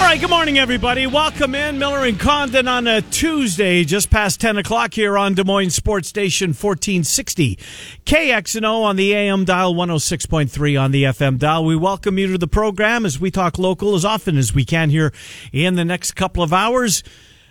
All right, good morning, everybody. Welcome in Miller and Condon on a Tuesday, just past 10 o'clock here on Des Moines Sports Station 1460. KXNO on the AM dial, 106.3 on the FM dial. We welcome you to the program as we talk local as often as we can here in the next couple of hours.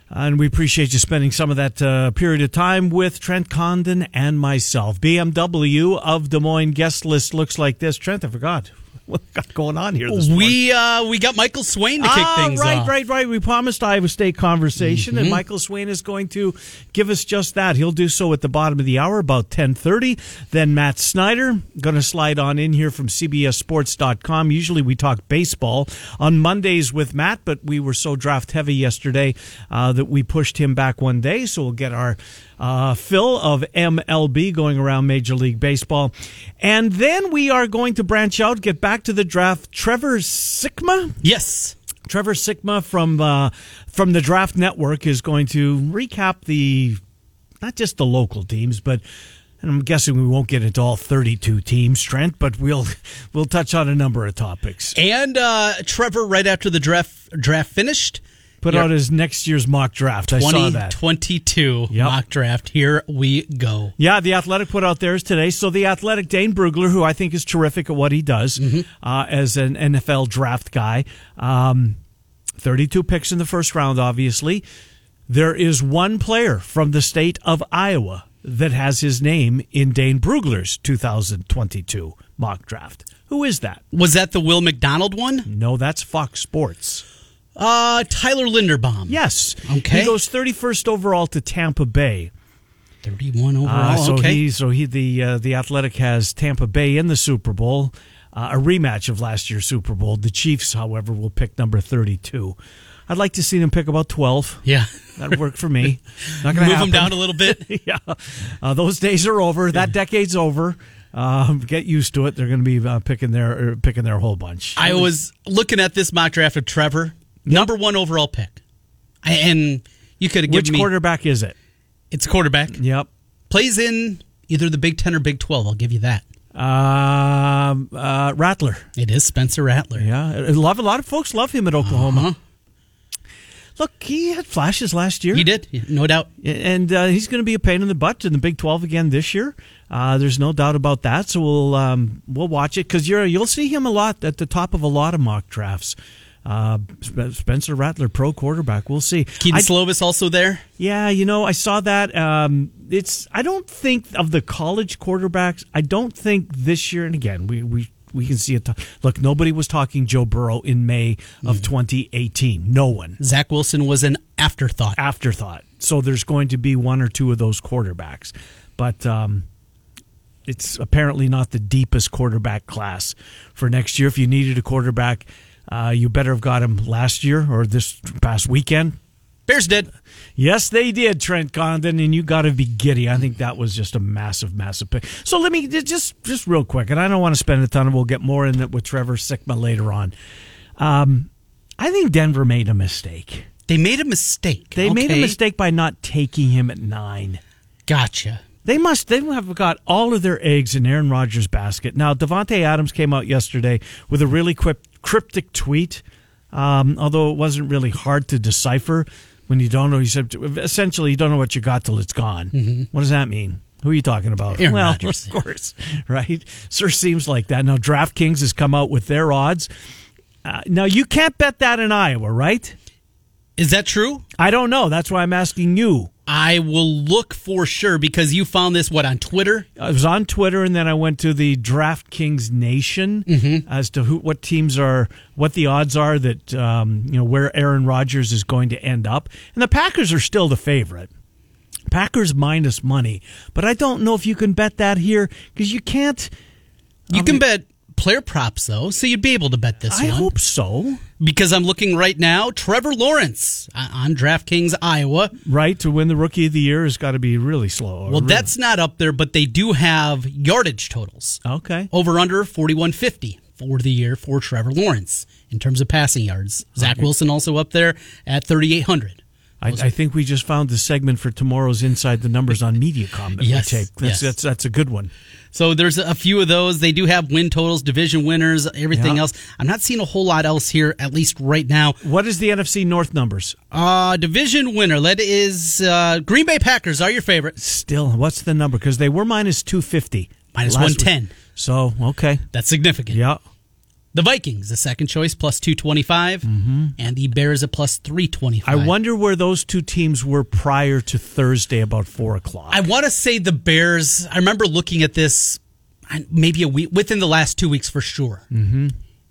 And we appreciate you spending some of that uh, period of time with Trent Condon and myself. BMW of Des Moines guest list looks like this. Trent, I forgot what we got going on here. We uh, we got Michael Swain to kick ah, things right, off. Right, right, right. We promised Iowa State conversation, Mm-hmm. and Michael Swain is going to give us just that. He'll do so at the bottom of the hour, about ten thirty. Then Matt Snyder going to slide on in here from CBSSports.com. Usually we talk baseball on Mondays with Matt, but we were so draft heavy yesterday uh, that we pushed him back one day. So we'll get our uh, fill of MLB going around Major League Baseball. And then we are going to branch out, get back to the draft. Trevor Sikma? Yes. Trevor Sikma from uh, from the Draft Network is going to recap the not just the local teams, but and I'm guessing we won't get into all 32 teams, Trent, but we'll we'll touch on a number of topics. And uh, Trevor, right after the draft draft finished, Put out his next year's mock draft. I saw that. 2022 Yep. mock draft. Here we go. Yeah, the Athletic put out theirs today. So the Athletic, Dane Brugler, who I think is terrific at what he does uh, as an NFL draft guy, um, 32 picks in the first round, obviously. There is one player from the state of Iowa that has his name in Dane Brugler's 2022 mock draft. Who is that? Was that the Will McDonald one? No, that's Fox Sports. Uh, Tyler Linderbaum. Yes. Okay. He goes 31st overall to Tampa Bay. 31 overall. Uh, so okay. he, so he, the uh, the Athletic has Tampa Bay in the Super Bowl, uh, a rematch of last year's Super Bowl. The Chiefs, however, will pick number thirty-two. I'd like to see them pick about twelve. yeah. That'd work for me. Not gonna Move happen. him down a little bit. yeah, uh, those days are over. That decade's over. Um, get used to it. They're going to be uh, picking their uh, picking their whole bunch. I was looking at this mock draft of Trevor, number one overall pick. And you could have Which given me. quarterback is it? It's quarterback. Yep. Plays in either the Big Ten or Big 12. I'll give you that. Um, uh, Rattler. It is Spencer Rattler. Yeah, I love a lot of folks love him at Oklahoma. Uh-huh. Look, he had flashes last year. He did, no doubt. and uh, he's going to be a pain in the butt in the Big Twelve again this year. Uh, there's no doubt about that. So we'll um, we'll watch it because you're you'll see him a lot at the top of a lot of mock drafts. Uh, Spencer Rattler, pro quarterback. We'll see. Kedon Slovis also there. yeah, you know, I saw that. Um, it's I don't think of the college quarterbacks. I don't think this year. And again, we we. We can see it. Look, nobody was talking Joe Burrow in May of 2018. No one Zach Wilson was an afterthought. afterthought. So there's going to be one or two of those quarterbacks, but um, it's apparently not the deepest quarterback class for next year. If you needed a quarterback, uh, you better have got him last year or this past weekend. Bears did. Yes, they did, Trent Condon, and you got to be giddy. I think that was just a massive, massive pick. So let me just, just real quick, and I don't want to spend a ton, we'll get more in it with Trevor Sikma later on. Um, I think Denver made a mistake. They made a mistake. They made a mistake by not taking him at nine. Gotcha. They must. They have got all of their eggs in Aaron Rodgers' basket. Now, Davante Adams came out yesterday with a really quip, cryptic tweet. Um, although it wasn't really hard to decipher when you don't know. He said essentially, you don't know what you got till it's gone. What does that mean? Who are you talking about? Aaron well, Rodgers. of course, right? Sure seems like that. Now, DraftKings has come out with their odds. Uh, now, you can't bet that in Iowa, right? Is that true? I don't know. That's why I'm asking you. I will look for sure because you found this what on Twitter. I was on Twitter, and then I went to the DraftKings Nation as to who, what teams are, what the odds are that um, you know where Aaron Rodgers is going to end up, and the Packers are still the favorite. Packers minus money, but I don't know if you can bet that here because you can't. You can bet player props though, so you'd be able to bet this one. I one. hope so. because I'm looking right now. Trevor Lawrence uh, on DraftKings Iowa. Right to win the Rookie of the Year has got to be really slow. Well, Really- that's not up there, but they do have yardage totals. okay. Over under 4150 for the year for Trevor Lawrence in terms of passing yards. Zach Wilson also up there at 3800. I, I think we just found the segment for tomorrow's Inside the Numbers on MediaCom that Yes, we take. That's, yes. that's that's a good one. So there's a few of those. They do have win totals, division winners, everything Yeah. else. I'm not seeing a whole lot else here, at least right now. What is the NFC North numbers? Uh, division winner, that is uh, Green Bay Packers are your favorite. Still, what's the number? Because they were minus two fifty, Minus last week. 110. So okay, That's significant. yeah. The Vikings, the second choice, plus 225, and the Bears at plus 325. Mm-hmm. I wonder where those two teams were prior to Thursday about four o'clock. I want to say the Bears. I remember looking at this maybe a week within the last two weeks for sure. Mm-hmm.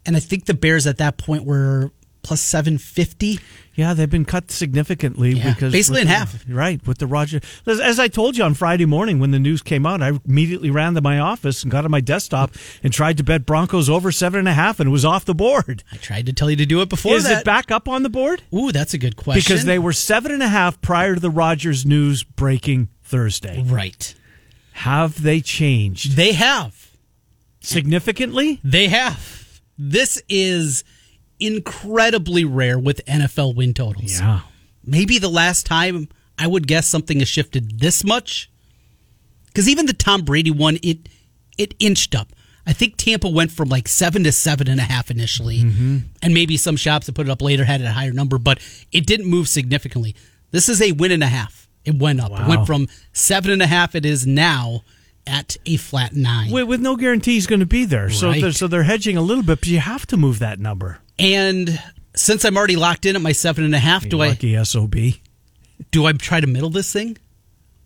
And I think the Bears at that point were plus 750. yeah, they've been cut significantly Yeah, because basically in the- half. Right with the Roger. As, I told you on Friday morning when the news came out, I immediately ran to my office and got on my desktop and tried to bet Broncos over seven and a half, and it was off the board. I tried to tell you to do it before Is that. it back up on the board? Ooh, that's a good question. Because they were seven and a half prior to the Rodgers news breaking Thursday. right. Have they changed They have. significantly? They have. This is incredibly rare with NFL win totals. Yeah. Maybe the last time I would guess something has shifted this much. Because even the Tom Brady one, it it inched up. I think Tampa went from like seven to seven and a half initially, mm-hmm. and maybe some shops that put it up later had a higher number, but it didn't move significantly. This is a win and a half. It went up. It went from seven and a half. It is now at a flat nine. With, with no guarantee he's going to be there. So, they're, so they're hedging a little bit, but you have to move that number. And since I'm already locked in at my seven and a half, do I Lucky SOB. do I try to middle this thing,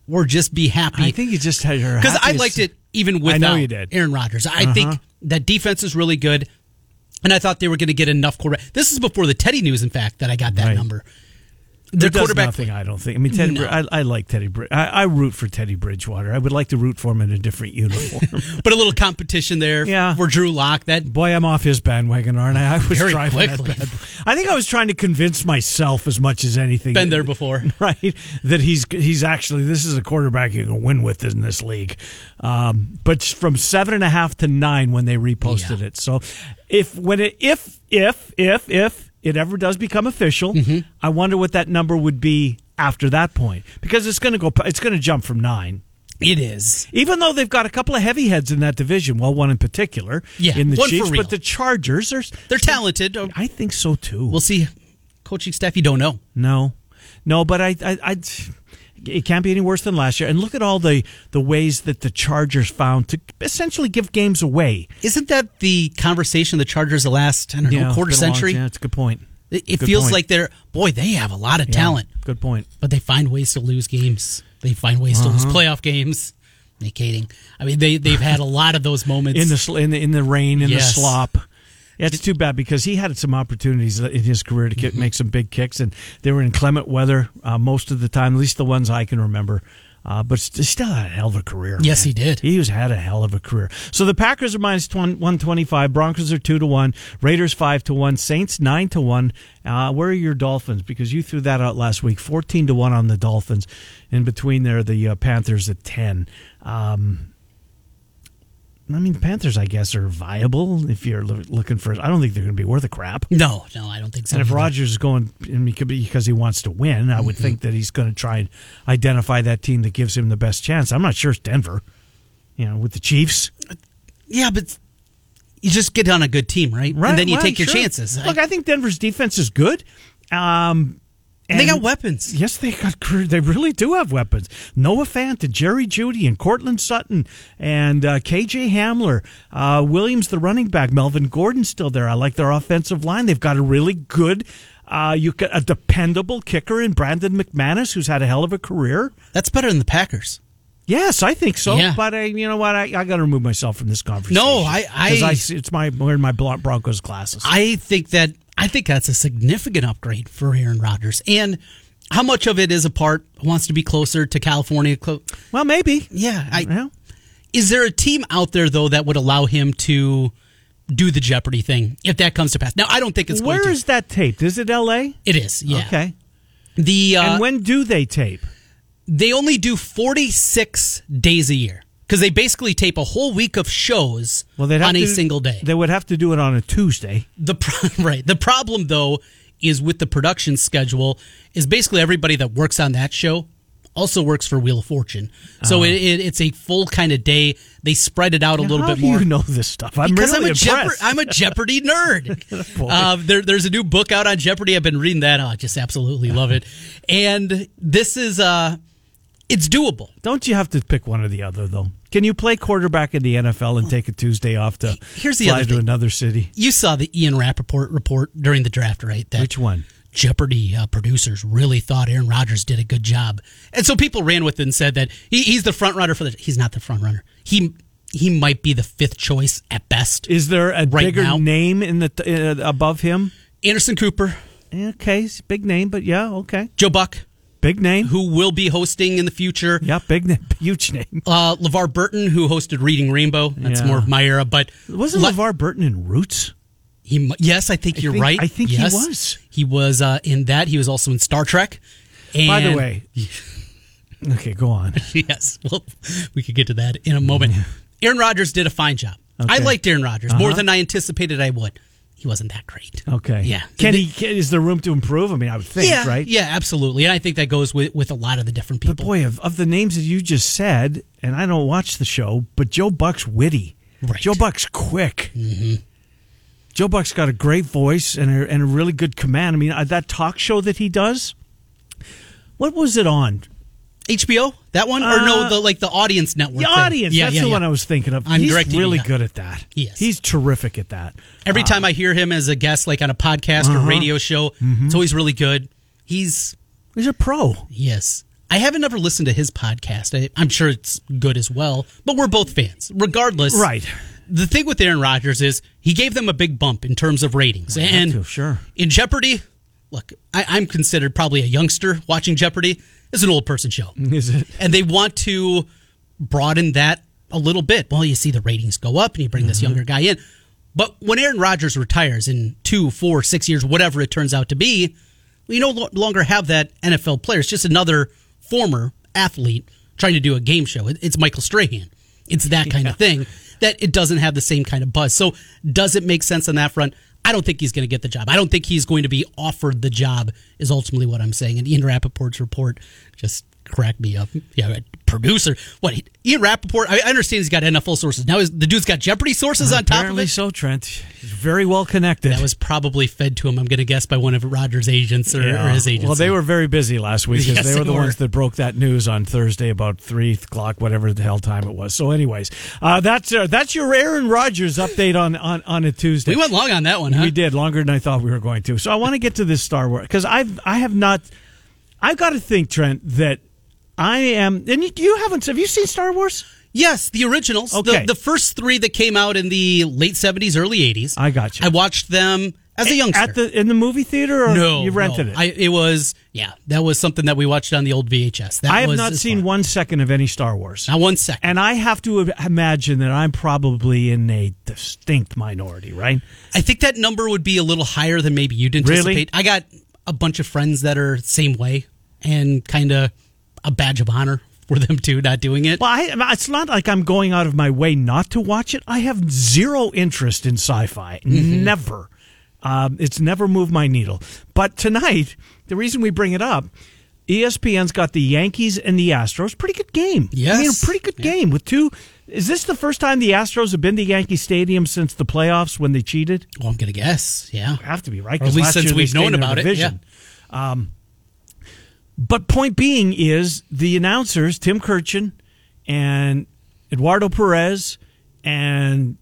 or just be happy? I think you just had your because I liked it even without I know you did. Aaron Rodgers. I think uh-huh. that defense is really good, and I thought they were going to get enough quarterback. This is before the Teddy news, in fact, that I got that Right. number. Their quarterback, nothing. I don't think. I mean, Teddy. No. Brid- I, I like Teddy. Brid- I, I root for Teddy Bridgewater. I would like to root for him in a different uniform. but a little competition there Yeah. for Drew Lock. That Boy, I'm off his bandwagon, aren't I? I was Very driving quickly. that. I think I was trying to convince myself as much as anything. been there before. right? That he's he's actually this is a quarterback you can win with in this league. Um, but from seven and a half to nine when they reposted Yeah. it. So if when it if if if if it ever does become official, Mm-hmm. I wonder what that number would be after that point because it's going to go it's going to jump from nine. It is. Even though they've got a couple of heavy heads in that division, well, one in particular, Yeah, in the Chiefs, but the Chargers are. They're talented. I think so too. We'll see. Coaching staff, you don't know. No, no, but I, I, I, it can't be any worse than last year. And look at all the the ways that the Chargers found to essentially give games away. Isn't that the conversation the Chargers the last I don't know quarter a long- century? yeah, it's a good point. It, it Good feels point. like they're boy. They have a lot of Yeah, talent. Good point. but they find ways to lose games. They find ways to Uh-huh. lose playoff games. Nate Kaeding. I mean, they they've had a lot of those moments. In the in the in the rain, in Yes. the slop. Yeah, it's too bad because he had some opportunities in his career to Mm-hmm. make some big kicks, and they were in clement weather uh, most of the time, at least the ones I can remember. Uh, but st- still had a hell of a career. Yes, man. he did. He was had a hell of a career. So the Packers are minus 20 125, Broncos are 2 to 1, Raiders 5 to 1, Saints 9 to 1. Uh, where are your Dolphins? Because you threw that out last week. 14 to 1 on the Dolphins. In between there, the uh, Panthers at 10. Um, I mean, the Panthers, I guess, are viable if you're loo- looking for. I don't think they're going to be worth a crap. no, no, I don't think so. And if Rodgers is going and it could be because he wants to win, I would think that he's going to try and identify that team that gives him the best chance. I'm not sure it's Denver. You know, with the Chiefs, yeah, but you just get on a good team, right? and then you right, take your sure. chances. Look, I think Denver's defense is good. Um, and they got weapons. Yes, they got. They really do have weapons. Noah Fant and Jerry Jeudy and Courtland Sutton and uh, KJ Hamler, uh, Williams, the running back, Melvin Gordon still there. I like their offensive line. They've got a really good, uh, you got a dependable kicker in Brandon McManus, who's had a hell of a career. That's better than the Packers. Yes, I think so. Yeah. But I, you know what? I, I got to remove myself from this conversation. No, I- I- I it's my wearing my Broncos glasses. I think that I think that's a significant upgrade for Aaron Rodgers. And how much of it is a part wants to be closer to California? Well, maybe. Yeah, I. Is there a team out there though that would allow him to do the Jeopardy thing if that comes to pass. Now, I don't think it's Where going to. is that taped? Is it L.A.? It is, yeah. Okay. The uh, and when do they tape? they only do 46 days a year because they basically tape a whole week of shows Well, on to, a single day. They would have to do it on a Tuesday. The pro- right. The problem though is with the production schedule is basically everybody that works on that show also works for Wheel of Fortune. So Oh. it, it, it's a full kind of day. They spread it out a little bit more. you know this stuff? I'm because really I'm a Jeopardy, impressed. I'm a Jeopardy nerd. Uh, there, there's a new book out on Jeopardy. I've been reading that. Oh, I just absolutely love it. And this is uh, it's doable. Don't you have to pick one or the other though? Can you play quarterback in the NFL and take a Tuesday off to Here's the fly other to thing. another city? You saw the Ian Rapoport report during the draft, right? That Which one? Jeopardy uh, producers really thought Aaron Rodgers did a good job, and so people ran with it and said that he, he's the front runner for the. He's not the front runner. He he might be the fifth choice at best. Is there a Right bigger now? name in the uh, above him? Anderson Cooper, Okay, big name, but yeah, okay, Joe Buck, big name. who will be hosting in the future. Yeah, big name, huge name. Uh, LeVar Burton, who hosted Reading Rainbow. That's Yeah. more of my era. But Wasn't Le- LeVar Burton in Roots? He, yes, I think I you're think- right. I think he was. He was uh, in that. He was also in Star Trek. And, By the way, okay, go on. yes, well, we could get to that in a moment. Aaron Rodgers did a fine job. I Okay. liked Aaron Rodgers more Uh-huh. than I anticipated I would. He wasn't that great. Okay, Yeah. Can he? Can, is there room to improve? I mean, I would think, yeah, right? Yeah, absolutely. And I think that goes with, with a lot of the different people. But boy, of, of the names that you just said, and I don't watch the show, but Joe Buck's witty. Right. Joe Buck's quick. Mm-hmm. Joe Buck's got a great voice and a, and a really good command. I mean, uh, that talk show that he does. What was it on? HBO, that one, or no, Uh, the like the audience network. The thing. audience. Yeah, that's yeah, the yeah. one I was thinking of. On He's DirecTV, really good at that. He is. He's terrific at that. Every time I hear him as a guest, like on a podcast Uh-huh. or radio show, Mm-hmm. it's always really good. He's He's a pro. Yes. I haven't ever listened to his podcast. I, I'm sure it's good as well, but we're both fans. Regardless. Right. The thing with Aaron Rodgers is he gave them a big bump in terms of ratings. and to, sure. in Jeopardy, look, I, I'm considered probably a youngster watching Jeopardy. It's an old person show. Is it? And they want to broaden that a little bit. Well, you see the ratings go up and you bring this Mm-hmm. younger guy in. But when Aaron Rodgers retires in two, four, six years, whatever it turns out to be, we no longer have that NFL player. It's just another former athlete trying to do a game show. It's Michael Strahan. It's that kind of thing that it doesn't have the same kind of buzz. So, does it make sense on that front? I don't think he's going to get the job. I don't think he's going to be offered the job, is ultimately what I'm saying. And Ian Rapoport's report just cracked me up. Yeah, producer. What? Ian Rapoport, I understand he's got NFL sources. Now, is, the dude's got Jeopardy sources on top of Apparently it? so, Trent. He's very well connected. That was probably fed to him, I'm going to guess, by one of Rodgers' agents or, or his agency. Well, they were very busy last week because Yes, they were the were. ones that broke that news on Thursday about three o'clock, whatever the hell time it was. So, anyways, uh, that's uh, that's your Aaron Rodgers update on on, on a Tuesday. We went long on that one, huh? We did longer than I thought we were going to. So I want to get to this Star Wars because I've I have not. I've got to think, Trent, that I am. And you, you haven't. Have you seen Star Wars? Yes, the originals. Okay. The, the first three that came out in the late 70s, early 80s. I got you. I watched them as a youngster. At the in the movie theater, or no, you rented no. it. I, it was, yeah, that was something that we watched on the old VHS. That I have not seen far. one second of any Star Wars. Not one second. And I have to imagine that I'm probably in a distinct minority, right? I think that number would be a little higher than maybe you'd Really? anticipate. I got a bunch of friends that are same way and kind of a badge of honor for them too, not doing it. Well, I, it's not like I'm going out of my way not to watch it. I have zero interest in sci-fi. Mm-hmm. Never. Um, it's never moved my needle. But tonight, the reason we bring it up, ESPN's got the Yankees and the Astros. Pretty good game. I mean, Yes. a pretty good game with two. Is this the first time the Astros have been to Yankee Stadium since the playoffs when they cheated? Well, I'm going to guess. Yeah. have to be right. Or at least since we've known about it, division. Um, but point being is the announcers Tim Kurkjian and Eduardo Perez and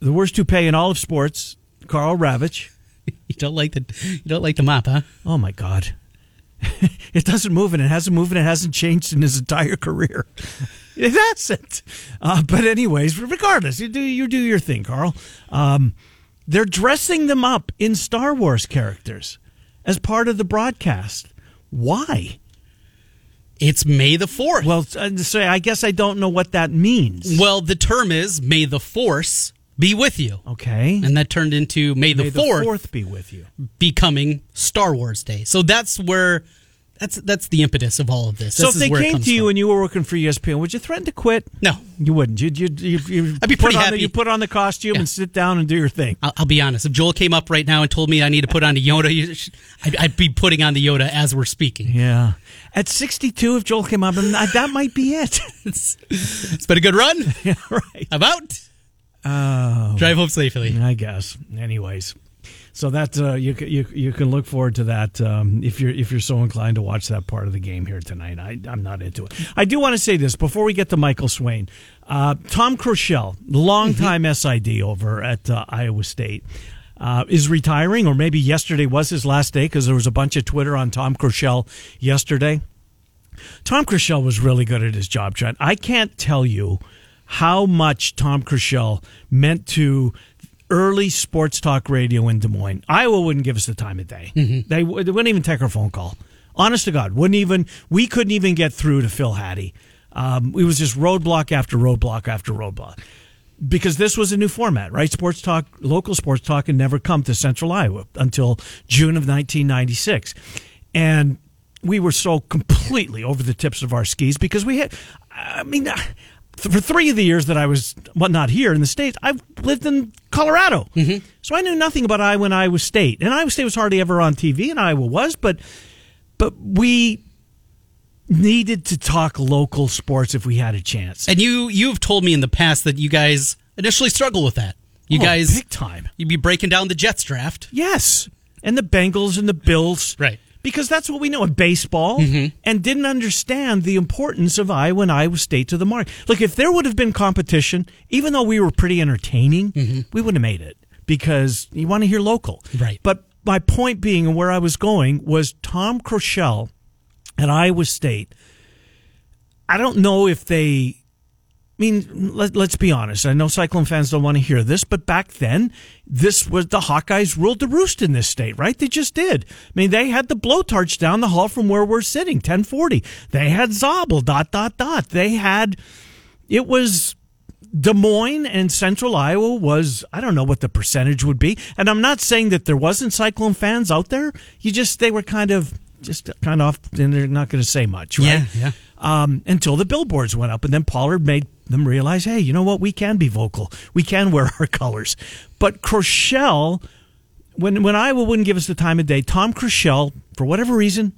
the worst toupee in all of sports, Karl Ravech. You don't like the you don't like the mop, huh? Oh my God. it doesn't move and it hasn't moved and it hasn't changed in his entire career. It hasn't. Uh, but anyways, regardless, you do you do your thing, Karl. Um, they're dressing them up in Star Wars characters as part of the broadcast. Why? It's May the 4th. Well, uh, so I guess I don't know what that means. Well, the term is may the force be with you. Okay. And that turned into May the May 4th, the 4th be with you. becoming Star Wars Day. So that's where that's that's the impetus of all of this. So This if they came to you from. and you were working for ESPN, would you threaten to quit? No. You wouldn't. You'd, you'd, you'd, you'd I'd be pretty on The, happy. you put on the costume Yeah. and sit down and do your thing. I'll, I'll be honest. If Joel came up right now and told me I need to put on a Yoda, I'd, I'd be putting on the Yoda as we're speaking. Yeah. At 62, if Joel came up, and that that might be it. It's, it's been a good run. yeah, right. I'm out. Oh. Drive home safely. I guess. Anyways, so that uh, you you you can look forward to that um, if you're if you're so inclined to watch that part of the game here tonight. I, I'm not into it. I do want to say this before we get to Michael Swain. Uh, Tom Kroeschell, longtime SID over at uh, Iowa State. Uh, is retiring, or maybe yesterday was his last day because there was a bunch of Twitter on Tom Kroeschell yesterday. Tom Kroeschell was really good at his job, Trent. I can't tell you how much Tom Kroeschell meant to early sports talk radio in Des Moines. Iowa wouldn't give us the time of day. They, w- they wouldn't even take our phone call. Honest to God, wouldn't even. We couldn't even get through to Phil Haddy. Um, it was just roadblock after roadblock after roadblock because this was a new format, right? Sports talk, local sports talk, had never come to Central Iowa until June of 1996, and we were so completely over the tips of our skis because we had. I mean, for three of the years that I was well, not here in the states, I've lived in Colorado, mm-hmm. so I knew nothing about Iowa and Iowa State, and Iowa State was hardly ever on TV, and Iowa was, but but we needed to talk local sports if we had a chance. And you you've told me in the past that you guys initially struggle with that. You Oh, guys big time. You'd be breaking down the Jets draft. Yes. And the Bengals and the Bills. Right. Because that's what we know in baseball mm-hmm. and didn't understand the importance of Iowa and Iowa State to the market. Look, if there would have been competition, even though we were pretty entertaining, mm-hmm. we wouldn't have made it because you want to hear local. Right. But my point being and where I was going was Tom Kroeschell at Iowa State. I don't know if they I mean, let, let's be honest. I know Cyclone fans don't want to hear this, but back then, this was the Hawkeyes ruled the roost in this state, right? They just did. I mean, they had the blowtorch down the hall from where we're sitting, 1040. They had Zabel, dot, dot, dot. They had, it was Des Moines and Central Iowa was, I don't know what the percentage would be. And I'm not saying that there wasn't Cyclone fans out there. You just, they were kind of, just kind of off, and they're not going to say much, right? Yeah, yeah. Um, until the billboards went up, and then Pollard made them realize, hey, you know what? We can be vocal. We can wear our colors. But Kroeschell, when when Iowa wouldn't give us the time of day, Tom Kroeschell, for whatever reason,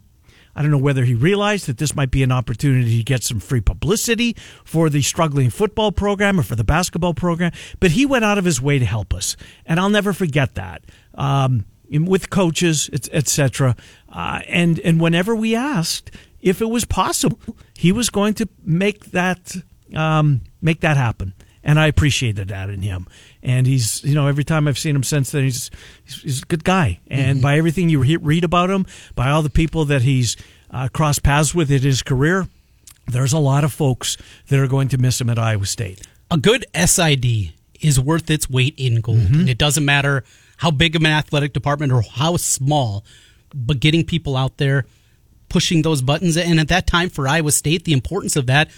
I don't know whether he realized that this might be an opportunity to get some free publicity for the struggling football program or for the basketball program, but he went out of his way to help us, and I'll never forget that. Um, with coaches, etc. Uh, and and whenever we asked if it was possible, he was going to make that um, make that happen. And I appreciated that in him. And he's, you know, every time I've seen him since then, he's he's, he's a good guy. And by everything you re- read about him, by all the people that he's uh, crossed paths with in his career, there's a lot of folks that are going to miss him at Iowa State. A good SID is worth its weight in gold. Mm-hmm. And it doesn't matter how big of an athletic department or how small, but getting people out there, pushing those buttons. And at that time for Iowa State, the importance of that,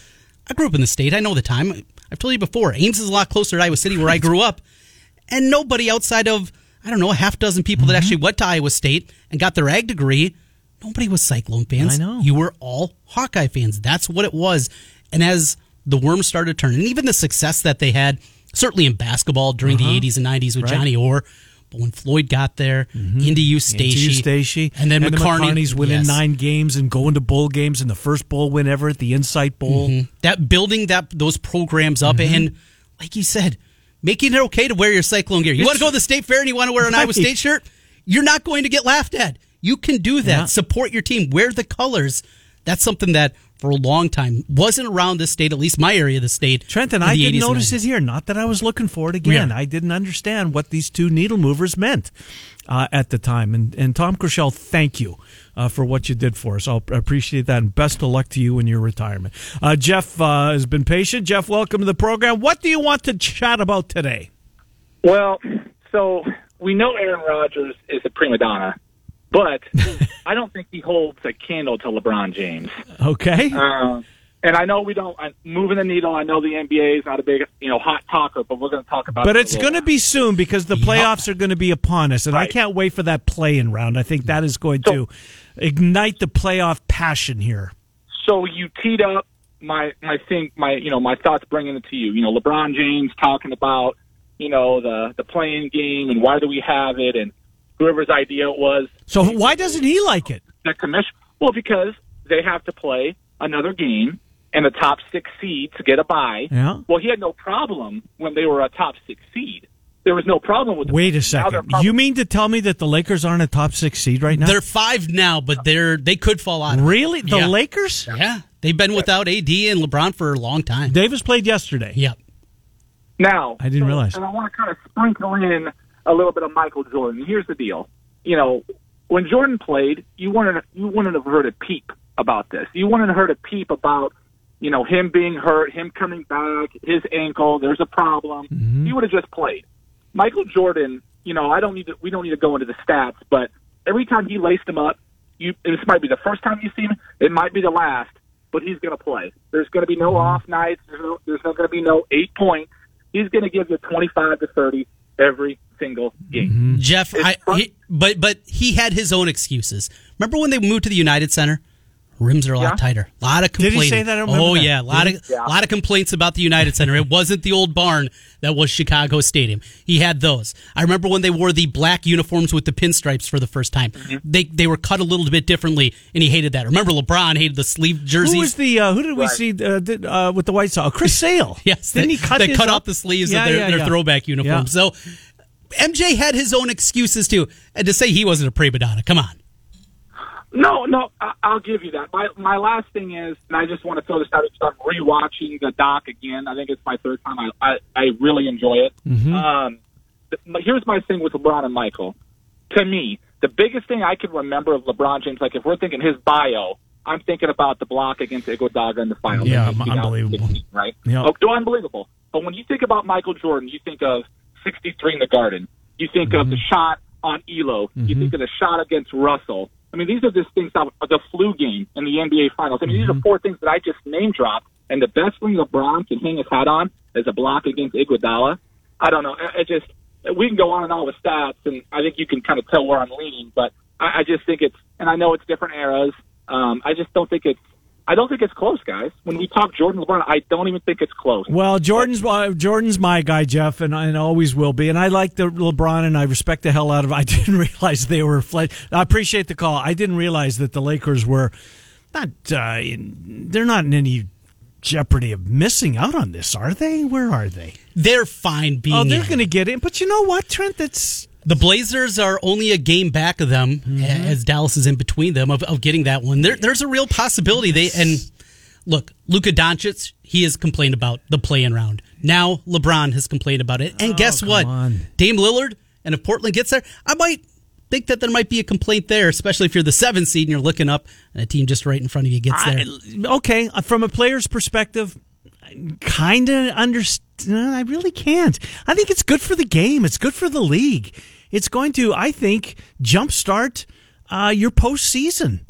I grew up in the state. I know the time. I've told you before, Ames is a lot closer to Iowa City where I grew up. And nobody outside of, I don't know, a half dozen people Mm-hmm. that actually went to Iowa State and got their ag degree, nobody was Cyclone fans. I know. You were all Hawkeye fans. That's what it was. And as the worms started turning, and even the success that they had, certainly in basketball during the 80s and 90s with Uh-huh. Right. Johnny Orr, but when Floyd got there, into Eustace, Stacey, and then the McCarney, McCarney's winning yes. nine games and going to bowl games and the first bowl win ever at the Insight Bowl. that building that those programs up Mm-hmm. and like you said making it okay to wear your cyclone gear. You want to go to the state fair and you want to wear an iowa state shirt? You're not going to get laughed at. You can do that. Yeah. support your team. Wear the colors. That's something that for a long time wasn't around this state at least my area of the state Trent and I the didn't notice it here. Not that I was looking for it again. Yeah. I didn't understand what these two needle movers meant uh, at the time. And and Tom Kroeschell, thank you uh, for what you did for us. I'll appreciate that, and best of luck to you in your retirement. Uh, Jeff uh, has been patient. Jeff, welcome to the program. What do you want to chat about today? Well, so we know Aaron Rodgers is a prima donna, but I don't think he holds a candle to LeBron James. Okay. Uh, and I know we don't I'm moving the needle. I know the NBA is not a big you know hot talker, but we're going to talk about. But it it's going to be soon because the playoffs are going to be upon us, and I can't wait for that play-in round. I think that is going to ignite the playoff passion here. So you teed up my my thing my you know my thoughts bringing it to you. You know LeBron James talking about you know the the playing game and why do we have it and whoever's idea it was So why doesn't he like it? the commission. Well, because they have to play another game and the top six seed to get a bye. Yeah. Well, he had no problem when they were a top six seed. There was no problem with. the- Wait a second. probably- You mean to tell me that the Lakers aren't a top six seed right now? They're five now, but they're they could fall out. really the Yeah. Lakers? Yeah, they've been without AD and LeBron for a long time. Davis played yesterday. Yep. Now, I didn't so- realize. And I want to kind of sprinkle in a little bit of Michael Jordan. Here's the deal. You know, when Jordan played, you wouldn't you wouldn't have heard a peep about this. You wouldn't have heard a peep about you know him being hurt, him coming back, his ankle. There's a problem. Mm-hmm. He would have just played. Michael Jordan. You know, I don't need to. We don't need to go into the stats, but every time he laced him up, you this might be the first time you see him. It might be the last, but he's going to play. There's going to be no off nights. There's no. There's not going to be no eight points he's going to give you 25 to 30 every single game. Jeff, I, he, but but he had his own excuses. Remember when they moved to the United Center? Rims are a lot Yeah. tighter. A lot of Did he say that? I don't oh that. yeah, a lot Did of Yeah. lot of complaints about the United Center. It wasn't the old barn that was Chicago Stadium. He had those. I remember when they wore the black uniforms with the pinstripes for the first time. Mm-hmm. They they were cut a little bit differently, and he hated that. Remember LeBron hated the sleeve jerseys. Who was the? Uh, who did we Right. see uh, did, uh, with the White Sox? Chris Sale. Yes, Didn't they, he cut? they his cut up? off the sleeves Yeah, of their, yeah, their yeah. throwback uniforms. Yeah. So MJ had his own excuses too, and to say he wasn't a prima donna, come on. No, no, I, I'll give you that. My my last thing is, and I just want to throw this out. because I'm rewatching the doc again. I think it's my third time. I I, I really enjoy it. Um, th- but here's my thing with LeBron and Michael. To me, the biggest thing I can remember of LeBron James, like if we're thinking his bio, I'm thinking about the block against Iguodala in the finals. Yeah, unbelievable. Right? Yeah. Oh, do unbelievable. But when you think about Michael Jordan, you think of 63 in the Garden. You think of the mm-hmm. shot on Ehlo. You think mm-hmm. of the shot against Russell. I mean, these are just things that the flu game in the NBA Finals. I mean, these are mm-hmm. four things that I just name dropped. And the best thing LeBron can hang his hat on is a block against Iguodala. I don't know. It, it just we can go on and on with stats, and I think you can kind of tell where I'm leaning. But I, I just think it's, and I know it's different eras. Um, I just don't think it's. I don't think it's close, guys. When we talk Jordan LeBron, I don't even think it's close. Well, Jordan's uh, Jordan's my guy, Jeff, and, and always will be. And I like the LeBron, and I respect the hell out of. I didn't realize they were. Fle- I appreciate the call. I didn't realize that the Lakers were not. Uh, in, they're not in any jeopardy of missing out on this, are they? Where are they? They're fine being. Oh, they're going to get in. But you know what, Trent? That's The Blazers are only a game back of them, Mm-hmm. as Dallas is in between them of, of getting that one. There, there's a real possibility they and look, Luka Doncic, he has complained about the play-in round. Now LeBron has complained about it, and guess Oh, come what? on. Dame Lillard, and if Portland gets there, I might think that there might be a complaint there, especially if you're the seventh seed and you're looking up and a team just right in front of you gets there. I, okay. uh, From a player's perspective, I kind of understand. I really can't. I think it's good for the game. It's good for the league. It's going to, I think, jumpstart uh, your postseason.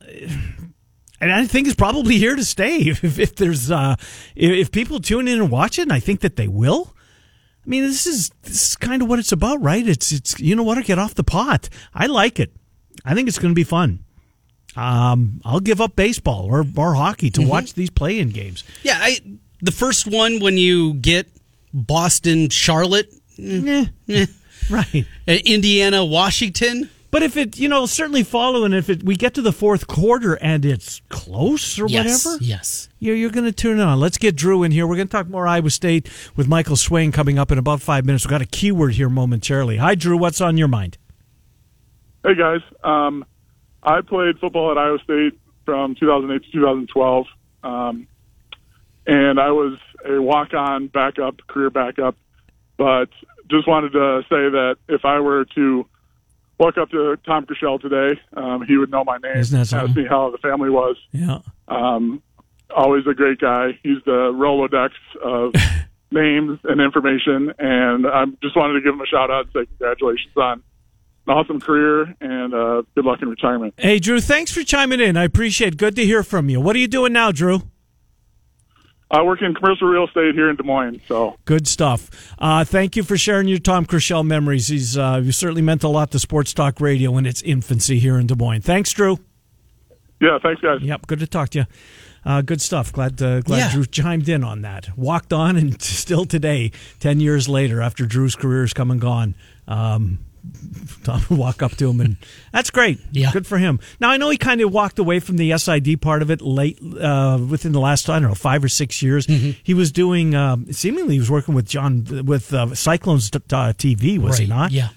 And I think it's probably here to stay. If, if there's, uh, if, people tune in and watch it, and I think that they will. I mean, this is this is kind of what it's about, right? It's it's you know what, get off the pot. I like it. I think it's going to be fun. Um, I'll give up baseball or, or hockey to watch these play-in games. yeah, I the first one when you get Boston, Charlotte, Eh, eh, right. uh, Indiana, Washington. But if it, you know, certainly following if it, we get to the fourth quarter and it's close or Yes, whatever, yes. you're, you're going to tune it on. Let's get Drew in here. We're going to talk more Iowa State with Michael Swain coming up in about five minutes. We've got a keyword here momentarily. Hi, Drew. What's on your mind? Hey guys, um, I played football at Iowa State from 2008 to 2012, um, and I was a walk-on backup, career backup. But just wanted to say that if I were to walk up to Tom Kroeschell today, um, he would know my name, Isn't that ask me how the family was. Yeah. Um, always a great guy. He's the Rolodex of names and information, and I just wanted to give him a shout out and say congratulations on an awesome career and uh, good luck in retirement. Hey, Drew, thanks for chiming in. I appreciate it. Good to hear from you. What are you doing now, Drew? I work in commercial real estate here in Des Moines. So Good stuff. Uh, thank you for sharing your Tom Kroeschell memories. He's uh, you certainly meant a lot to Sports Talk Radio in its infancy here in Des Moines. Thanks, Drew. yeah, thanks guys. Yep, good to talk to you. Uh, good stuff. Glad uh, glad Yeah. Drew chimed in on that. Walked on, and still today, ten years later, after Drew's career has come and gone, um, Tom would walk up to him, and that's great. Yeah. good for him. Now I know he kind of walked away from the SID part of it late uh, within the last I don't know five or six years. Mm-hmm. He was doing um, seemingly he was working with John with uh, Cyclones uh, TV, was he not? Yeah.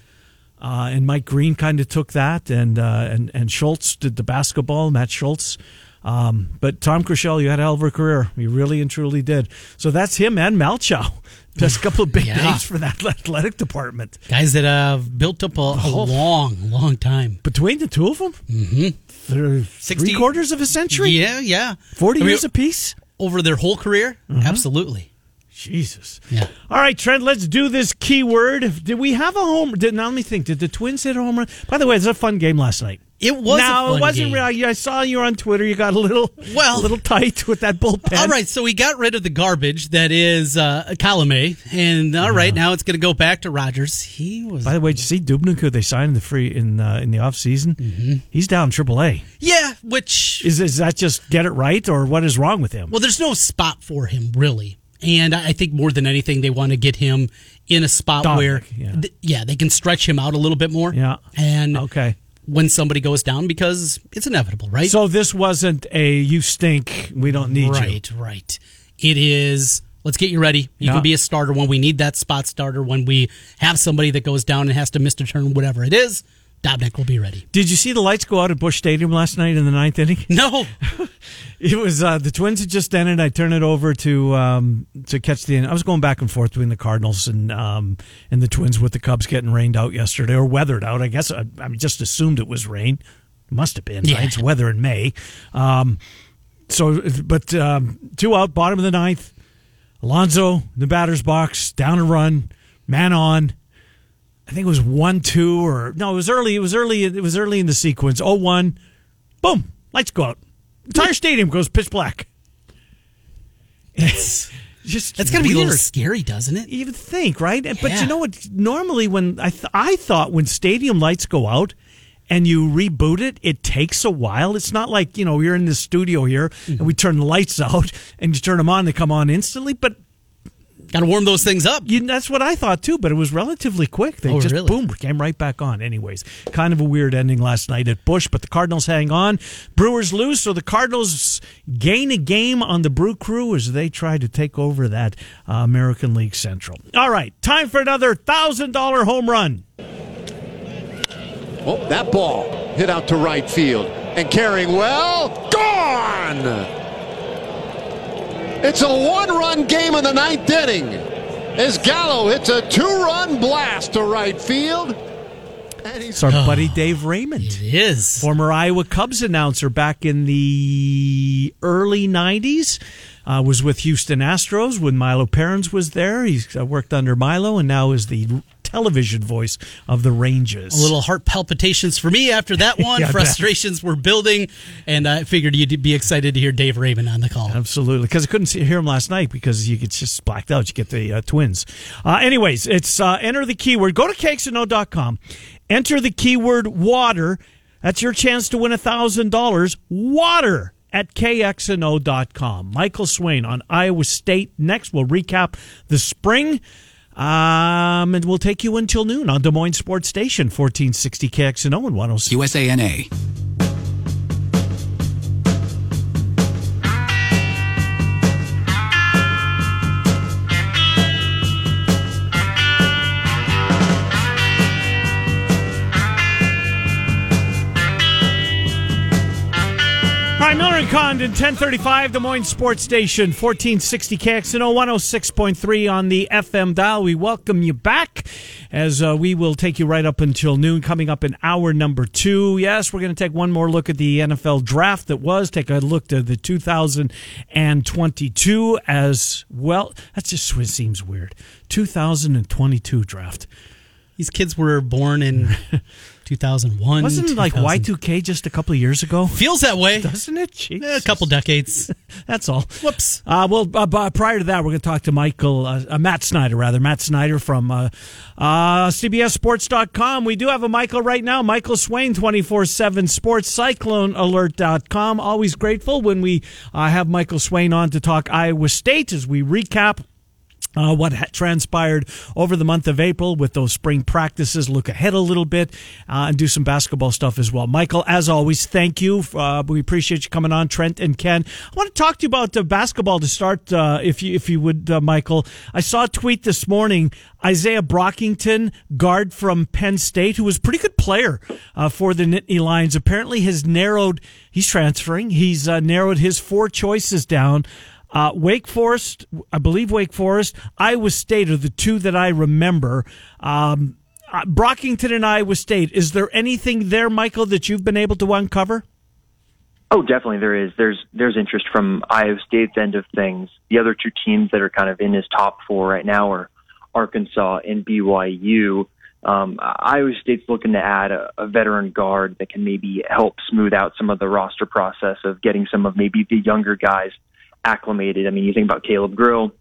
Uh, and Mike Green kind of took that, and uh, and and Schultz did the basketball. Matt Schultz, um, but Tom Kroeschell, you had a hell of a career. You really and truly did. So that's him and Malchow. Just a couple of big Yeah. names for that athletic department. Guys that have built up a, a Oh. long, long time. Between the two of them, mm-hmm. 60 three quarters of a century, Yeah, yeah. forty I mean, years apiece. over their whole career. Absolutely. Jesus. Yeah. All right, Trent, let's do this keyword. Did we have a home? Did, now let me think. Did the Twins hit a home run? By the way, it was a fun game last night. It was. fun it wasn't game. really. I saw you on Twitter. You got a little, Well- a little tight with that bullpen. All right, so we got rid of the garbage that is uh, Colome, and all right, now it's going to go back to Rogers. He was, By the way, did you see Dobnak, who they signed in the free in uh, in the off season? Mm-hmm. He's down AAA. yeah, which Is is that just get it right, or what is wrong with him? well, there's no spot for him really, and I I think more than anything, they want to get him in a spot Dominic, where, yeah. th- yeah, they can stretch him out a little bit more. Yeah. and Okay. When somebody goes down because it's inevitable, right? So this wasn't a you stink. We don't need you. right, right. It is. Let's get you ready. You Yeah. can be a starter when we need that spot starter. When we have somebody that goes down and has to miss a turn, whatever it is, Dobnak will be ready. Did you see the lights go out at Busch Stadium last night in the ninth inning? No, It was uh, the Twins had just ended. I turned it over to um, to catch the. End. I was going back and forth between the Cardinals and um, and the Twins with the Cubs getting rained out yesterday or weathered out. I guess I, I just assumed it was rain. Must have been. Yeah. Right? It's weather in May. Um, so, but um, two out, bottom of the ninth. Alonso, in the batter's box, down a run, man on. I think it was one two or no, it was early. It was early. It was early in the sequence. Oh one, boom, lights go out. Entire stadium goes pitch black. It's just that's got to be a little scary, doesn't it? You would think, right? But you know what? Normally, when I th- I thought when stadium lights go out and you reboot it, it takes a while. It's not like you know you're in the studio here and mm-hmm. we turn the lights out and you turn them on, they come on instantly. But Got to warm those things up. you, that's what I thought too, but it was relatively quick. They Oh, just really? boom came right back on. Anyways, kind of a weird ending last night at Busch, but the Cardinals hang on. Brewers lose, so the Cardinals gain a game on the Brew Crew as they try to take over that uh, American League Central. All right, time for another thousand dollar home run. Oh, that ball hit out to right field. And carrying well, gone! It's a one run game in the ninth inning as Gallo hits a two run blast to right field. And he's It's our buddy Dave Raymond. It is. former Iowa Cubs announcer back in the early 90s. Uh, was with Houston Astros when Milo Perrins was there. He's uh, worked under Milo and now is the television voice of the Rangers. A little heart palpitations for me after that one. Yeah. Frustrations were building, and I figured you'd be excited to hear Dave Raymond on the call. Absolutely, because I couldn't see, hear him last night because you get just blacked out. You get the uh, twins. Uh, anyways, it's uh, enter the keyword. Go to kxno.com. Enter the keyword water. That's your chance to win thousand dollars. Water at kxno.com. Michael Swain on Iowa State. Next, we'll recap the spring. Um, and we'll take you until noon on Des Moines Sports Station, 1460 KXNO and 106. USANA. All right, Miller and Condon, 1035 Des Moines Sports Station, 1460 KXNO, 106.3 on the FM dial. We welcome you back as uh, we will take you right up until noon. Coming up in hour number two. Yes, we're going to take one more look at the NFL draft that was, take a look at the 2022 as well. That just seems weird. 2022 draft. These kids were born in 2001. Wasn't like 2000. Y2K just a couple of years ago? Feels that way. Doesn't it? Eh, a couple decades. That's all. Whoops. Uh, well, uh, prior to that, we're going to talk to Michael, uh, uh, Matt Snyder, rather. Matt Snyder from uh, uh, CBSSports.com. We do have a Michael right now. Michael Swain, 24 7 Sports, CycloneAlert.com. Always grateful when we uh, have Michael Swain on to talk Iowa State as we recap uh, what ha- transpired over the month of April with those spring practices, look ahead a little bit, uh, and do some basketball stuff as well. Michael, as always, thank you. Uh, we appreciate you coming on, Trent and Ken. I want to talk to you about uh, basketball to start, uh, if you if you would, uh, Michael. I saw a tweet this morning. Isaiah Brockington, guard from Penn State, who was a pretty good player uh, for the Nittany Lions, apparently has narrowed. He's transferring. He's narrowed his four choices down. Uh, Wake Forest, I believe Wake Forest, Iowa State are the two that I remember. Um, uh, Brockington and Iowa State. Is there anything there, Michael, that you've been able to uncover? Oh, definitely there is. There's there's interest from Iowa State's end of things. The other two teams that are kind of in his top four right now are Arkansas and BYU. Um, Iowa State's looking to add a, a veteran guard that can maybe help smooth out some of the roster process of getting some of maybe the younger guys acclimated. I mean, you think about Caleb Grill,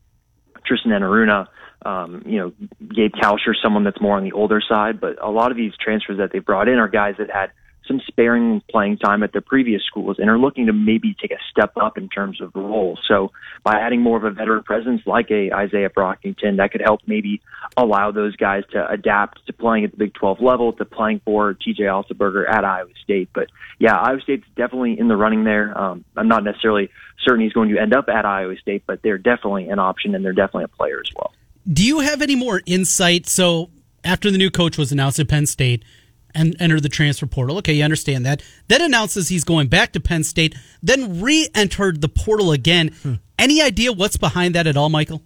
Tristan Enaruna, um, you know, Gabe Kalscheur, someone that's more on the older side, but a lot of these transfers that they brought in are guys that had some sparing playing time at their previous schools and are looking to maybe take a step up in terms of the role. So by adding more of a veteran presence like a Isaiah Brockington, that could help maybe allow those guys to adapt to playing at the Big 12 level, to playing for TJ Otzelberger at Iowa State. But yeah, Iowa State's definitely in the running there. Um, I'm not necessarily certain he's going to end up at Iowa State, but they're definitely an option and they're definitely a player as well. Do you have any more insight? So after the new coach was announced at Penn State and entered the transfer portal, okay, you understand that. Then announces he's going back to Penn State, then re-entered the portal again. Hmm. Any idea what's behind that at all, Michael?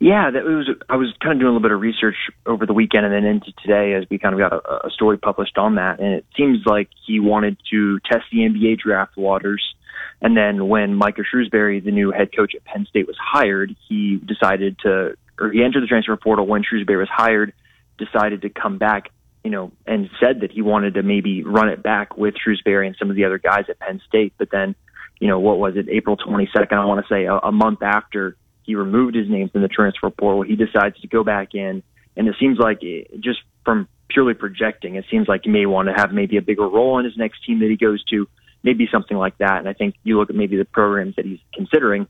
Yeah, that was. I was kind of doing a little bit of research over the weekend and then into today as we kind of got a, a story published on that, and it seems like he wanted to test the NBA draft waters. And then when Micah Shrewsberry, the new head coach at Penn State, was hired, he decided to, or he entered the transfer portal when Shrewsberry was hired, decided to come back, you know, and said that he wanted to maybe run it back with Shrewsberry and some of the other guys at Penn State. But then, you know, what was it, April 22nd, I want to say, a, a month after he removed his name from the transfer portal, he decides to go back in. And it seems like it, just from purely projecting, it seems like he may want to have maybe a bigger role in his next team that he goes to, maybe something like that. And I think you look at maybe the programs that he's considering,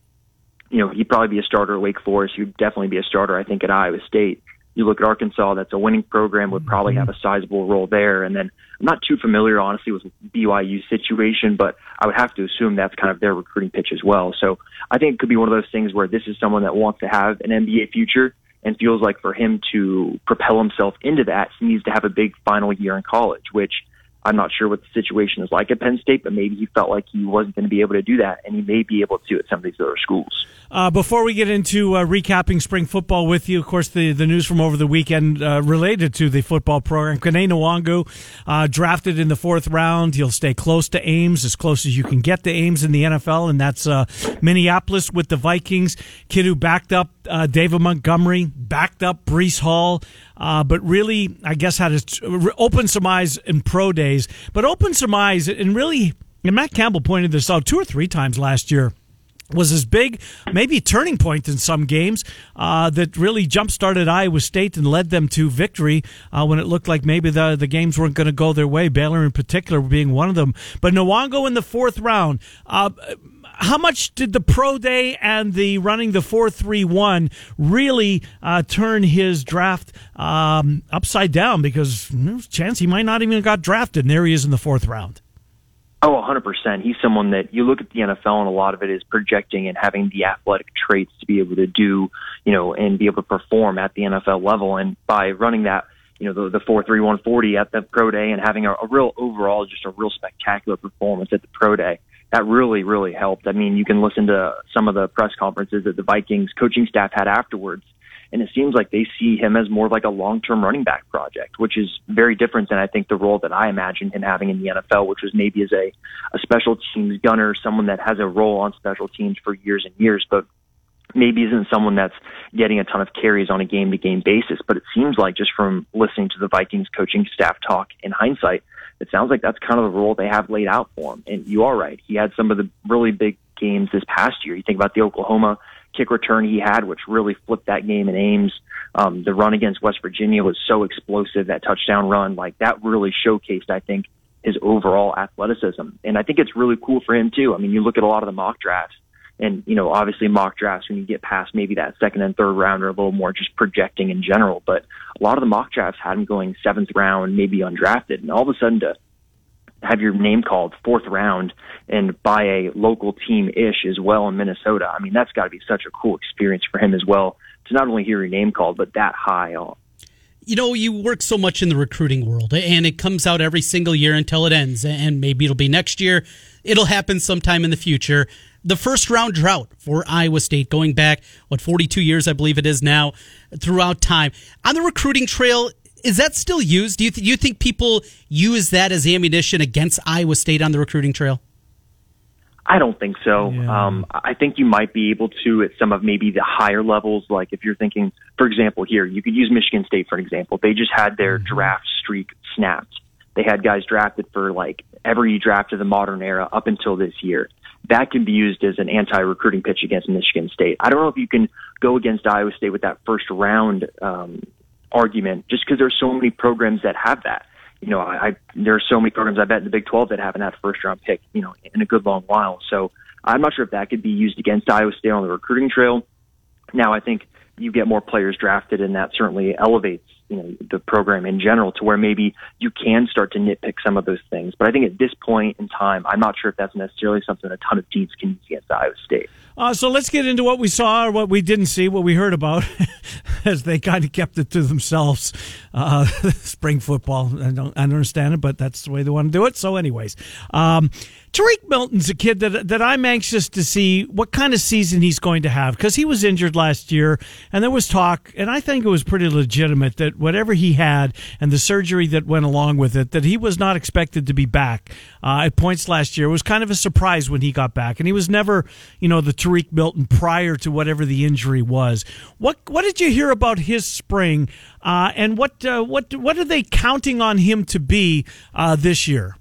you know, he'd probably be a starter at Wake Forest. He'd definitely be a starter, I think, at Iowa State. You look at Arkansas, that's a winning program, would probably have a mm-hmm. sizable role there. And then I'm not too familiar, honestly, with BYU's situation, but I would have to assume that's kind of their recruiting pitch as well. So I think it could be one of those things where this is someone that wants to have an NBA future and feels like for him to propel himself into that, he needs to have a big final year in college, which I'm not sure what the situation is like at Penn State, but maybe he felt like he wasn't going to be able to do that, and he may be able to at some of these other schools. Uh, before we get into uh, recapping spring football with you, of course, the, the news from over the weekend uh, related to the football program. Kene Nwangwu, uh, drafted in the fourth round. He'll stay close to Ames, as close as you can get to Ames in the NFL, and that's uh, Minneapolis with the Vikings. Kid who backed up uh, David Montgomery, backed up Breece Hall, uh, but really, I guess, had to open some eyes in pro days, but open some eyes and really, and Matt Campbell pointed this out two or three times last year was his big, maybe turning point in some games uh, that really jump started Iowa State and led them to victory uh, when it looked like maybe the the games weren't going to go their way. Baylor, in particular, being one of them. But Nwangwu in the fourth round. Uh, how much did the pro day and the running the four three one really uh, turn his draft um, upside down? Because there's a chance he might not even got drafted, and there he is in the fourth round. Oh, 100%. He's someone that you look at the NFL and a lot of it is projecting and having the athletic traits to be able to do, you know, and be able to perform at the NFL level. And by running that, you know, the, the 4-3-140 at the pro day and having a, a real overall, just a real spectacular performance at the pro day, that really, really helped. I mean, you can listen to some of the press conferences that the Vikings coaching staff had afterwards and it seems like they see him as more of like a long-term running back project, which is very different than I think the role that I imagined him having in the NFL, which was maybe as a, a special teams gunner, someone that has a role on special teams for years and years. But maybe isn't someone that's getting a ton of carries on a game to game basis, but it seems like just from listening to the Vikings coaching staff talk in hindsight, it sounds like that's kind of the role they have laid out for him. And you are right. He had some of the really big games this past year. You think about the Oklahoma kick return he had, which really flipped that game in Ames. Um, the run against West Virginia was so explosive, that touchdown run, like that really showcased, I think, his overall athleticism. And I think it's really cool for him too. I mean, you look at a lot of the mock drafts and, you know, obviously mock drafts when you get past maybe that second and third round are a little more just projecting in general. But a lot of the mock drafts had him going seventh round, maybe undrafted. And all of a sudden to have your name called fourth round and by a local team ish as well in Minnesota. I mean, that's got to be such a cool experience for him as well to not only hear your name called, but that high on you know, you work so much in the recruiting world, and it comes out every single year until it ends. And maybe it'll be next year. It'll happen sometime in the future. The first round drought for Iowa State, going back, what, 42 years, I believe it is now, throughout time. On the recruiting trail, is that still used? Do you, th- you think people use that as ammunition against Iowa State on the recruiting trail? I don't think so. Yeah. Um, I think you might be able to at some of maybe the higher levels. Like if you're thinking, for example, here, you could use Michigan State for an example. They just had their mm-hmm. draft streak snapped. They had guys drafted for like every draft of the modern era up until this year. That can be used as an anti-recruiting pitch against Michigan State. I don't know if you can go against Iowa State with that first round um, argument, just because there's so many programs that have that you know, I, I there are so many programs I bet in the Big 12 that haven't had a first round pick, you know, in a good long while. So I'm not sure if that could be used against Iowa State on the recruiting trail. Now I think you get more players drafted, and that certainly elevates you know the program in general to where maybe you can start to nitpick some of those things. But I think at this point in time, I'm not sure if that's necessarily something a ton of teams can use against Iowa State. Uh, so let's get into what we saw or what we didn't see, what we heard about, as they kind of kept it to themselves. Uh, spring football, I don't, I don't understand it, but that's the way they want to do it. So, anyways, um, Tariq Milton's a kid that that I'm anxious to see what kind of season he's going to have because he was injured last year, and there was talk, and I think it was pretty legitimate that whatever he had and the surgery that went along with it, that he was not expected to be back uh, at points last year. It was kind of a surprise when he got back, and he was never, you know, the Tariq Milton prior to whatever the injury was. What what did you hear about his spring, uh, and what uh, what what are they counting on him to be uh, this year?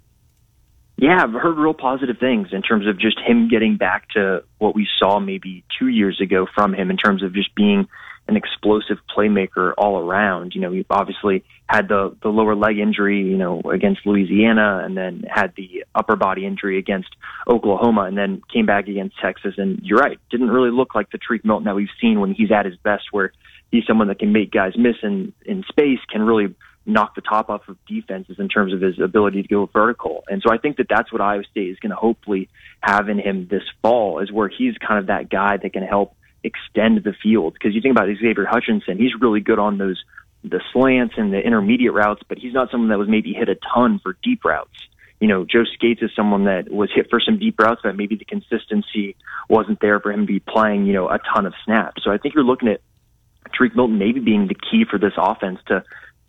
Yeah, I've heard real positive things in terms of just him getting back to what we saw maybe two years ago from him in terms of just being an explosive playmaker all around. You know, he obviously had the the lower leg injury, you know, against Louisiana, and then had the upper body injury against Oklahoma, and then came back against Texas. And you're right, didn't really look like the Tariq Milton that we've seen when he's at his best, where he's someone that can make guys miss in in space, can really knock the top off of defenses in terms of his ability to go vertical. And so I think that that's what Iowa State is going to hopefully have in him this fall is where he's kind of that guy that can help extend the field. Because you think about Xavier Hutchinson, he's really good on those the slants and the intermediate routes, but he's not someone that was maybe hit a ton for deep routes. You know, Joe Scates is someone that was hit for some deep routes, but maybe the consistency wasn't there for him to be playing, you know, a ton of snaps. So I think you're looking at Tariq Milton maybe being the key for this offense to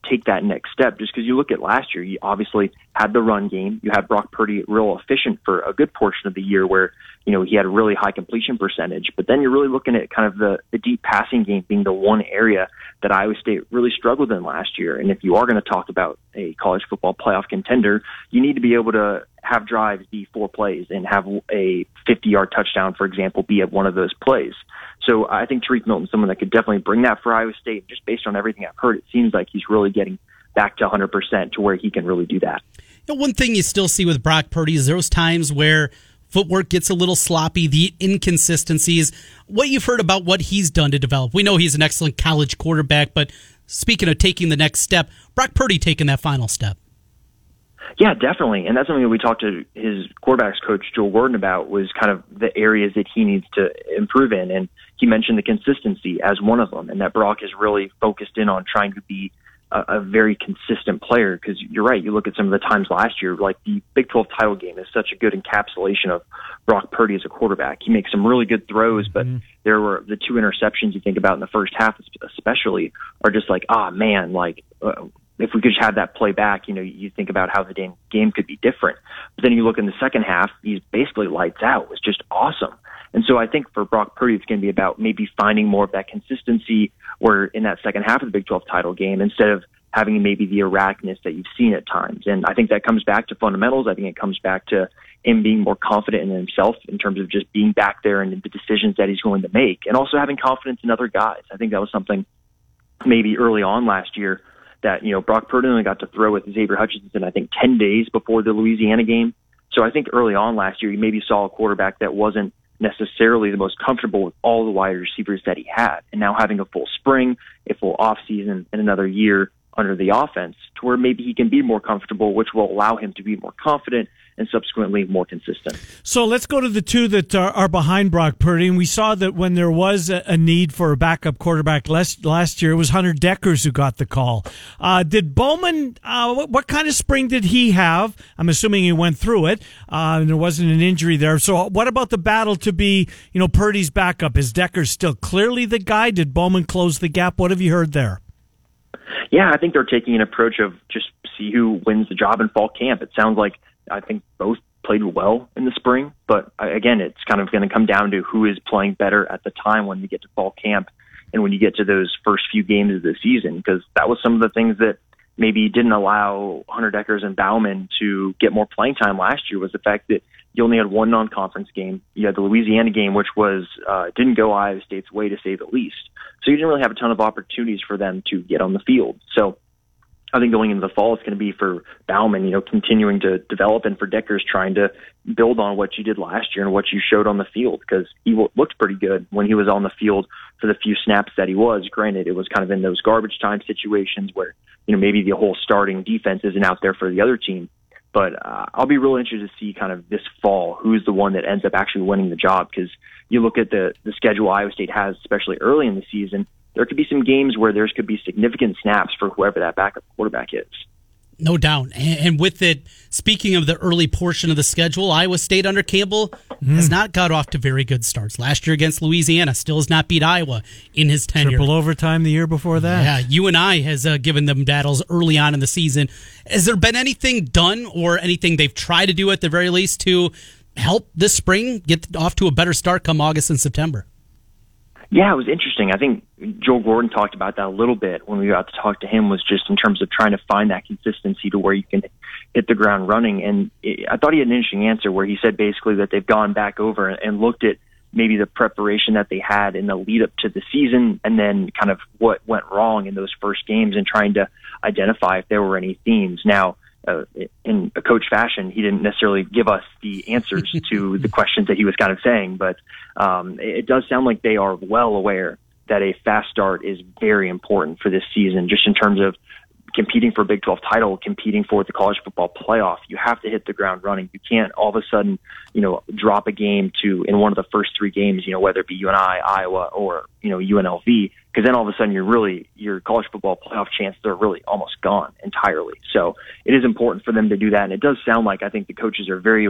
take that next step. Just because you look at last year, you obviously had the run game. You had Brock Purdy real efficient for a good portion of the year where, you know, he had a really high completion percentage. But then you're really looking at kind of the, the deep passing game being the one area that Iowa State really struggled in last year. And if you are going to talk about a college football playoff contender, you need to be able to have drives be four plays and have a 50 yard touchdown, for example, be at one of those plays. So I think Tariq Milton's someone that could definitely bring that for Iowa State. Just based on everything I've heard, it seems like he's really getting back to 100% to where he can really do that. You know, one thing you still see with Brock Purdy is those times where footwork gets a little sloppy, the inconsistencies. What you've heard about what he's done to develop. We know he's an excellent college quarterback, but speaking of taking the next step, Brock Purdy taking that final step. Yeah, definitely. And that's something that we talked to his quarterbacks coach, Joel Gordon, about was kind of the areas that he needs to improve in. And he mentioned the consistency as one of them, and that Brock is really focused in on trying to be a, a very consistent player. Because you're right, you look at some of the times last year, like the Big 12 title game is such a good encapsulation of Brock Purdy as a quarterback. He makes some really good throws, but mm-hmm. there were the two interceptions you think about in the first half, especially, are just like, ah, man, like. Uh, if we could just have that play back, you know, you think about how the game game could be different. But then you look in the second half, he's basically lights out. It was just awesome. And so I think for Brock Purdy, it's going to be about maybe finding more of that consistency where in that second half of the Big 12 title game instead of having maybe the erraticness that you've seen at times. And I think that comes back to fundamentals. I think it comes back to him being more confident in himself in terms of just being back there and the decisions that he's going to make and also having confidence in other guys. I think that was something maybe early on last year that, you know, Brock Purdy only got to throw with Xavier Hutchinson, I think 10 days before the Louisiana game. So I think early on last year, you maybe saw a quarterback that wasn't necessarily the most comfortable with all the wide receivers that he had. And now having a full spring, a full off season, and another year under the offense to where maybe he can be more comfortable, which will allow him to be more confident and subsequently more consistent. So let's go to the two that are, are behind Brock Purdy. And we saw that when there was a, a, need for a backup quarterback last, last year, it was Hunter Dekkers who got the call. Uh, did Bouman, uh, what, what, kind of spring did he have? I'm assuming he went through it. Uh, and there wasn't an injury there. So what about the battle to be, you know, Purdy's backup? Is Dekkers still clearly the guy? Did Bouman close the gap? What have you heard there? Yeah, I think they're taking an approach of just see who wins the job in fall camp. It sounds like I think both played well in the spring, but again, it's kind of going to come down to who is playing better at the time when you get to fall camp and when you get to those first few games of the season, because that was some of the things that maybe didn't allow Hunter Dekkers and Bouman to get more playing time last year was the fact that you only had one non-conference game. You had the Louisiana game, which was uh, didn't go Iowa State's way to say the least. So you didn't really have a ton of opportunities for them to get on the field. So I think going into the fall, it's going to be for Bouman, you know, continuing to develop, and for Dekkers trying to build on what you did last year and what you showed on the field because he looked pretty good when he was on the field for the few snaps that he was. Granted, it was kind of in those garbage time situations where you know maybe the whole starting defense isn't out there for the other team. But uh, I'll be really interested to see kind of this fall who's the one that ends up actually winning the job because you look at the the schedule Iowa State has, especially early in the season there could be some games where there's could be significant snaps for whoever that backup quarterback is. No doubt. And with it, speaking of the early portion of the schedule, Iowa State under Campbell mm. has not got off to very good starts. Last year against Louisiana, still has not beat Iowa in his tenure. Triple overtime the year before that. Yeah, UNI has uh, given them battles early on in the season. Has there been anything done or anything they've tried to do at the very least to help this spring get off to a better start come August and September? Yeah, it was interesting. I think Joel Gordon talked about that a little bit when we got to talk to him. Was just in terms of trying to find that consistency to where you can hit the ground running. And it, I thought he had an interesting answer where he said basically that they've gone back over and looked at maybe the preparation that they had in the lead up to the season, and then kind of what went wrong in those first games, and trying to identify if there were any themes. Now uh, in a coach fashion, he didn't necessarily give us the answers to the questions that he was kind of saying, but um, it does sound like they are well aware that a fast start is very important for this season, just in terms of competing for a Big 12 title, competing for the college football playoff, you have to hit the ground running. You can't all of a sudden, you know, drop a game to in one of the first three games, you know, whether it be UNI, Iowa, or you know UNLV, because then all of a sudden you're really your college football playoff chances are really almost gone entirely. So it is important for them to do that, and it does sound like I think the coaches are very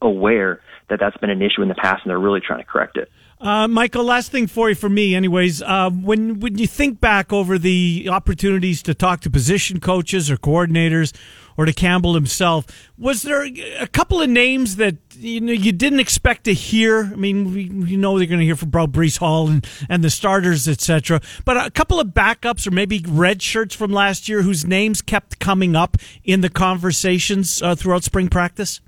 aware that that's been an issue in the past, and they're really trying to correct it. Uh, Michael, last thing for you, for me, anyways. Uh, when when you think back over the opportunities to talk to position coaches or coordinators, or to Campbell himself, was there a couple of names that you know you didn't expect to hear? I mean, we, you know they're going to hear from Bro Breece Hall and and the starters, etc. But a couple of backups or maybe red shirts from last year whose names kept coming up in the conversations uh, throughout spring practice.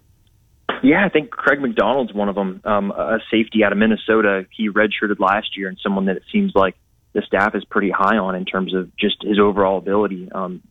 Yeah, I think Craig McDonald's one of them. Um, a safety out of Minnesota. He redshirted last year, and someone that it seems like the staff is pretty high on in terms of just his overall ability. Um,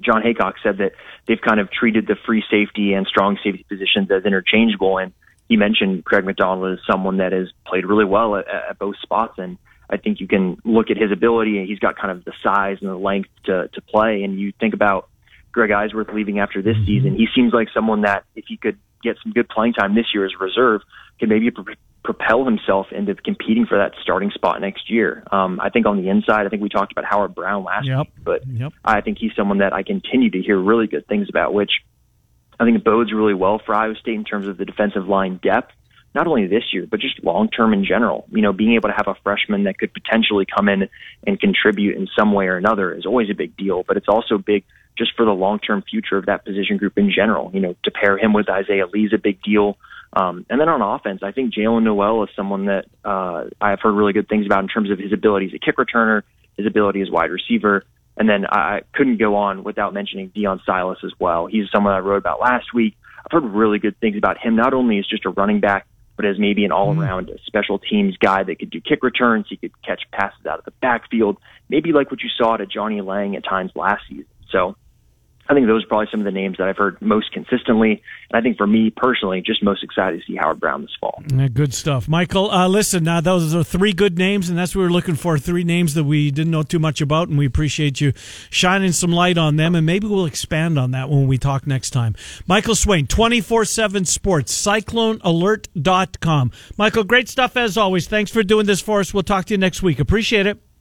Jon Heacock said that they've kind of treated the free safety and strong safety positions as interchangeable, and he mentioned Craig McDonald as someone that has played really well at, at both spots. And I think you can look at his ability, and he's got kind of the size and the length to to play. And you think about Greg Eisworth leaving after this mm-hmm. season, he seems like someone that if he could get some good playing time this year as a reserve, can maybe pre- propel himself into competing for that starting spot next year. Um, I think on the inside, I think we talked about Howard Brown last yep. week, but yep. I think he's someone that I continue to hear really good things about, which I think bodes really well for Iowa State in terms of the defensive line depth. Not only this year, but just long term in general. You know, being able to have a freshman that could potentially come in and contribute in some way or another is always a big deal. But it's also big just for the long term future of that position group in general. You know, to pair him with Isaiah Lee is a big deal. Um, and then on offense, I think Jaylin Noel is someone that uh, I've heard really good things about in terms of his ability as a kick returner, his ability as wide receiver. And then I couldn't go on without mentioning Deon Silas as well. He's someone I wrote about last week. I've heard really good things about him, not only as just a running back, but as maybe an all around special teams guy that could do kick returns. He could catch passes out of the backfield, maybe like what you saw to Johnnie Lang at times last season. So I think those are probably some of the names that I've heard most consistently. And I think for me personally, just most excited to see Howard Brown this fall. Yeah, good stuff. Michael, uh, listen, uh, those are three good names, and that's what we are looking for three names that we didn't know too much about, and we appreciate you shining some light on them, and maybe we'll expand on that when we talk next time. Michael Swain, 24 7 Sports, CycloneAlert.com. Michael, great stuff as always. Thanks for doing this for us. We'll talk to you next week. Appreciate it.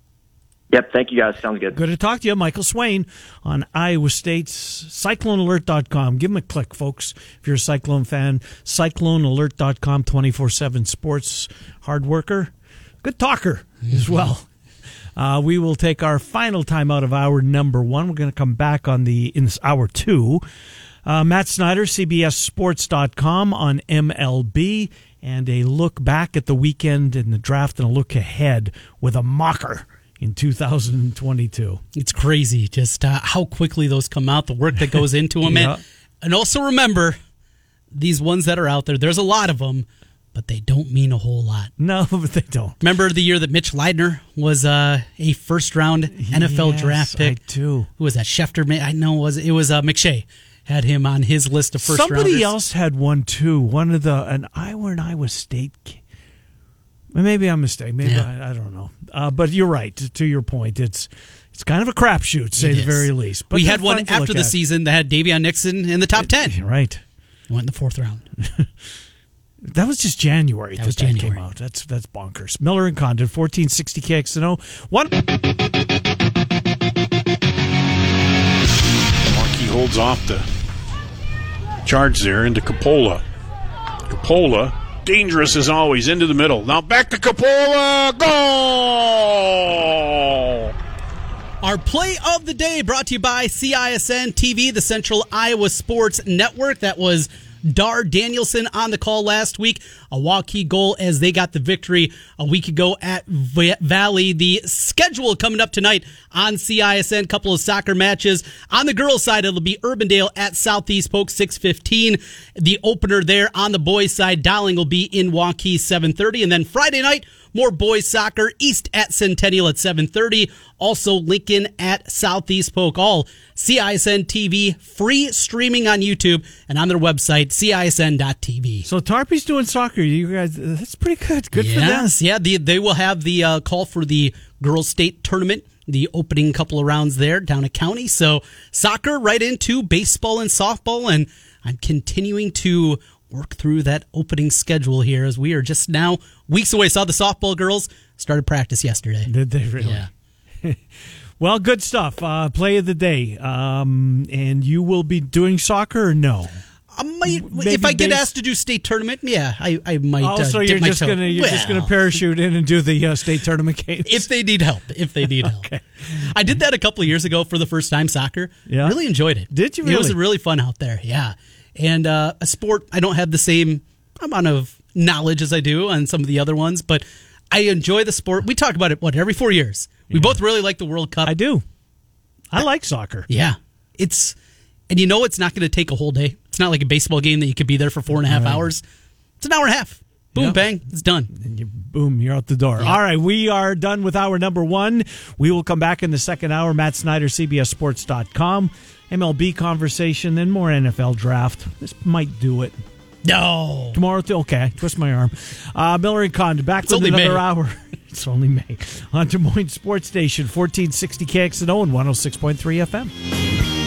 Yep. Thank you, guys. Sounds good. Good to talk to you. Michael Swain on Iowa State's CycloneAlert.com. Give him a click, folks. If you're a Cyclone fan, CycloneAlert.com, 24 7 sports. Hard worker, good talker as well. Uh, we will take our final time out of hour number one. We're going to come back on the in this hour two. Uh, Matt Snyder, CBSSports.com on MLB, and a look back at the weekend and the draft and a look ahead with a mocker in 2022. It's crazy just uh, how quickly those come out, the work that goes into them. yeah. and, and also remember, these ones that are out there, there's a lot of them, but they don't mean a whole lot. No, but they don't. Remember the year that Mitch Leidner was uh, a first round NFL yes, draft pick? I do. Who was that? Schefter? I know it was it was uh, McShay had him on his list of first Somebody rounders. else had one too. One of the an Iowa and Iowa State Maybe I'm mistaken. Maybe yeah. I, I, don't know. Uh, but you're right. To, to, your point, it's it's kind of a crapshoot, say the very least. But we had one after the at. season that had Daviyon Nixon in the top ten. Right. Went in the fourth round. that was just January. That, that was January. came out. That's that's bonkers. Miller and Condon, fourteen sixty KXNO. One. Markey holds off the charge there into Capola. Capola dangerous as always into the middle. Now back to Capola. Goal! Our play of the day brought to you by CISN TV, the Central Iowa Sports Network. That was Dar Danielson on the call last week. A Waukee goal as they got the victory a week ago at Valley. The schedule coming up tonight on CISN. Couple of soccer matches. On the girls' side, it'll be Urbandale at Southeast Polk 615. The opener there on the boys' side, Dowling will be in Waukee 730. And then Friday night, more boys soccer. East at Centennial at 7:30. Also Lincoln at Southeast Polk. All CISN TV free streaming on YouTube and on their website CISN.tv. So Tarpey's doing soccer. You guys, that's pretty good. Good yes, for them. Yes, yeah. The, they will have the uh, call for the girls' state tournament the opening couple of rounds there down at county. So soccer right into baseball and softball, and I'm continuing to work through that opening schedule here as we are just now weeks away. Saw the softball girls started practice yesterday. Did they really? Yeah. well, good stuff. Uh, play of the day. Um, and you will be doing soccer or no? I might, if I get asked to do state tournament, yeah, I, I might. Also, uh, you're just gonna you're well, just gonna parachute in and do the uh, state tournament games if they need help. If they need help, okay. I did that a couple of years ago for the first time soccer. Yeah, really enjoyed it. Did you? Really? It was really fun out there. Yeah, and uh, a sport I don't have the same amount of knowledge as I do on some of the other ones, but I enjoy the sport. We talk about it what every four years. We yeah. both really like the World Cup. I do. I like soccer. Yeah, it's and you know it's not going to take a whole day. It's not like a baseball game that you could be there for four and a half right. hours. It's an hour and a half. Boom, yep. bang, it's done. And you, boom, you're out the door. Yep. All right, we are done with hour number one. We will come back in the second hour. Matt Snyder, CBSSports.com. MLB conversation, then more NFL draft. This might do it. No. Tomorrow, okay. Twist my arm. Uh, Miller and Condon back it's with another May. hour. it's only May. On Des Moines Sports Station, 1460 KXNO and 106.3 FM.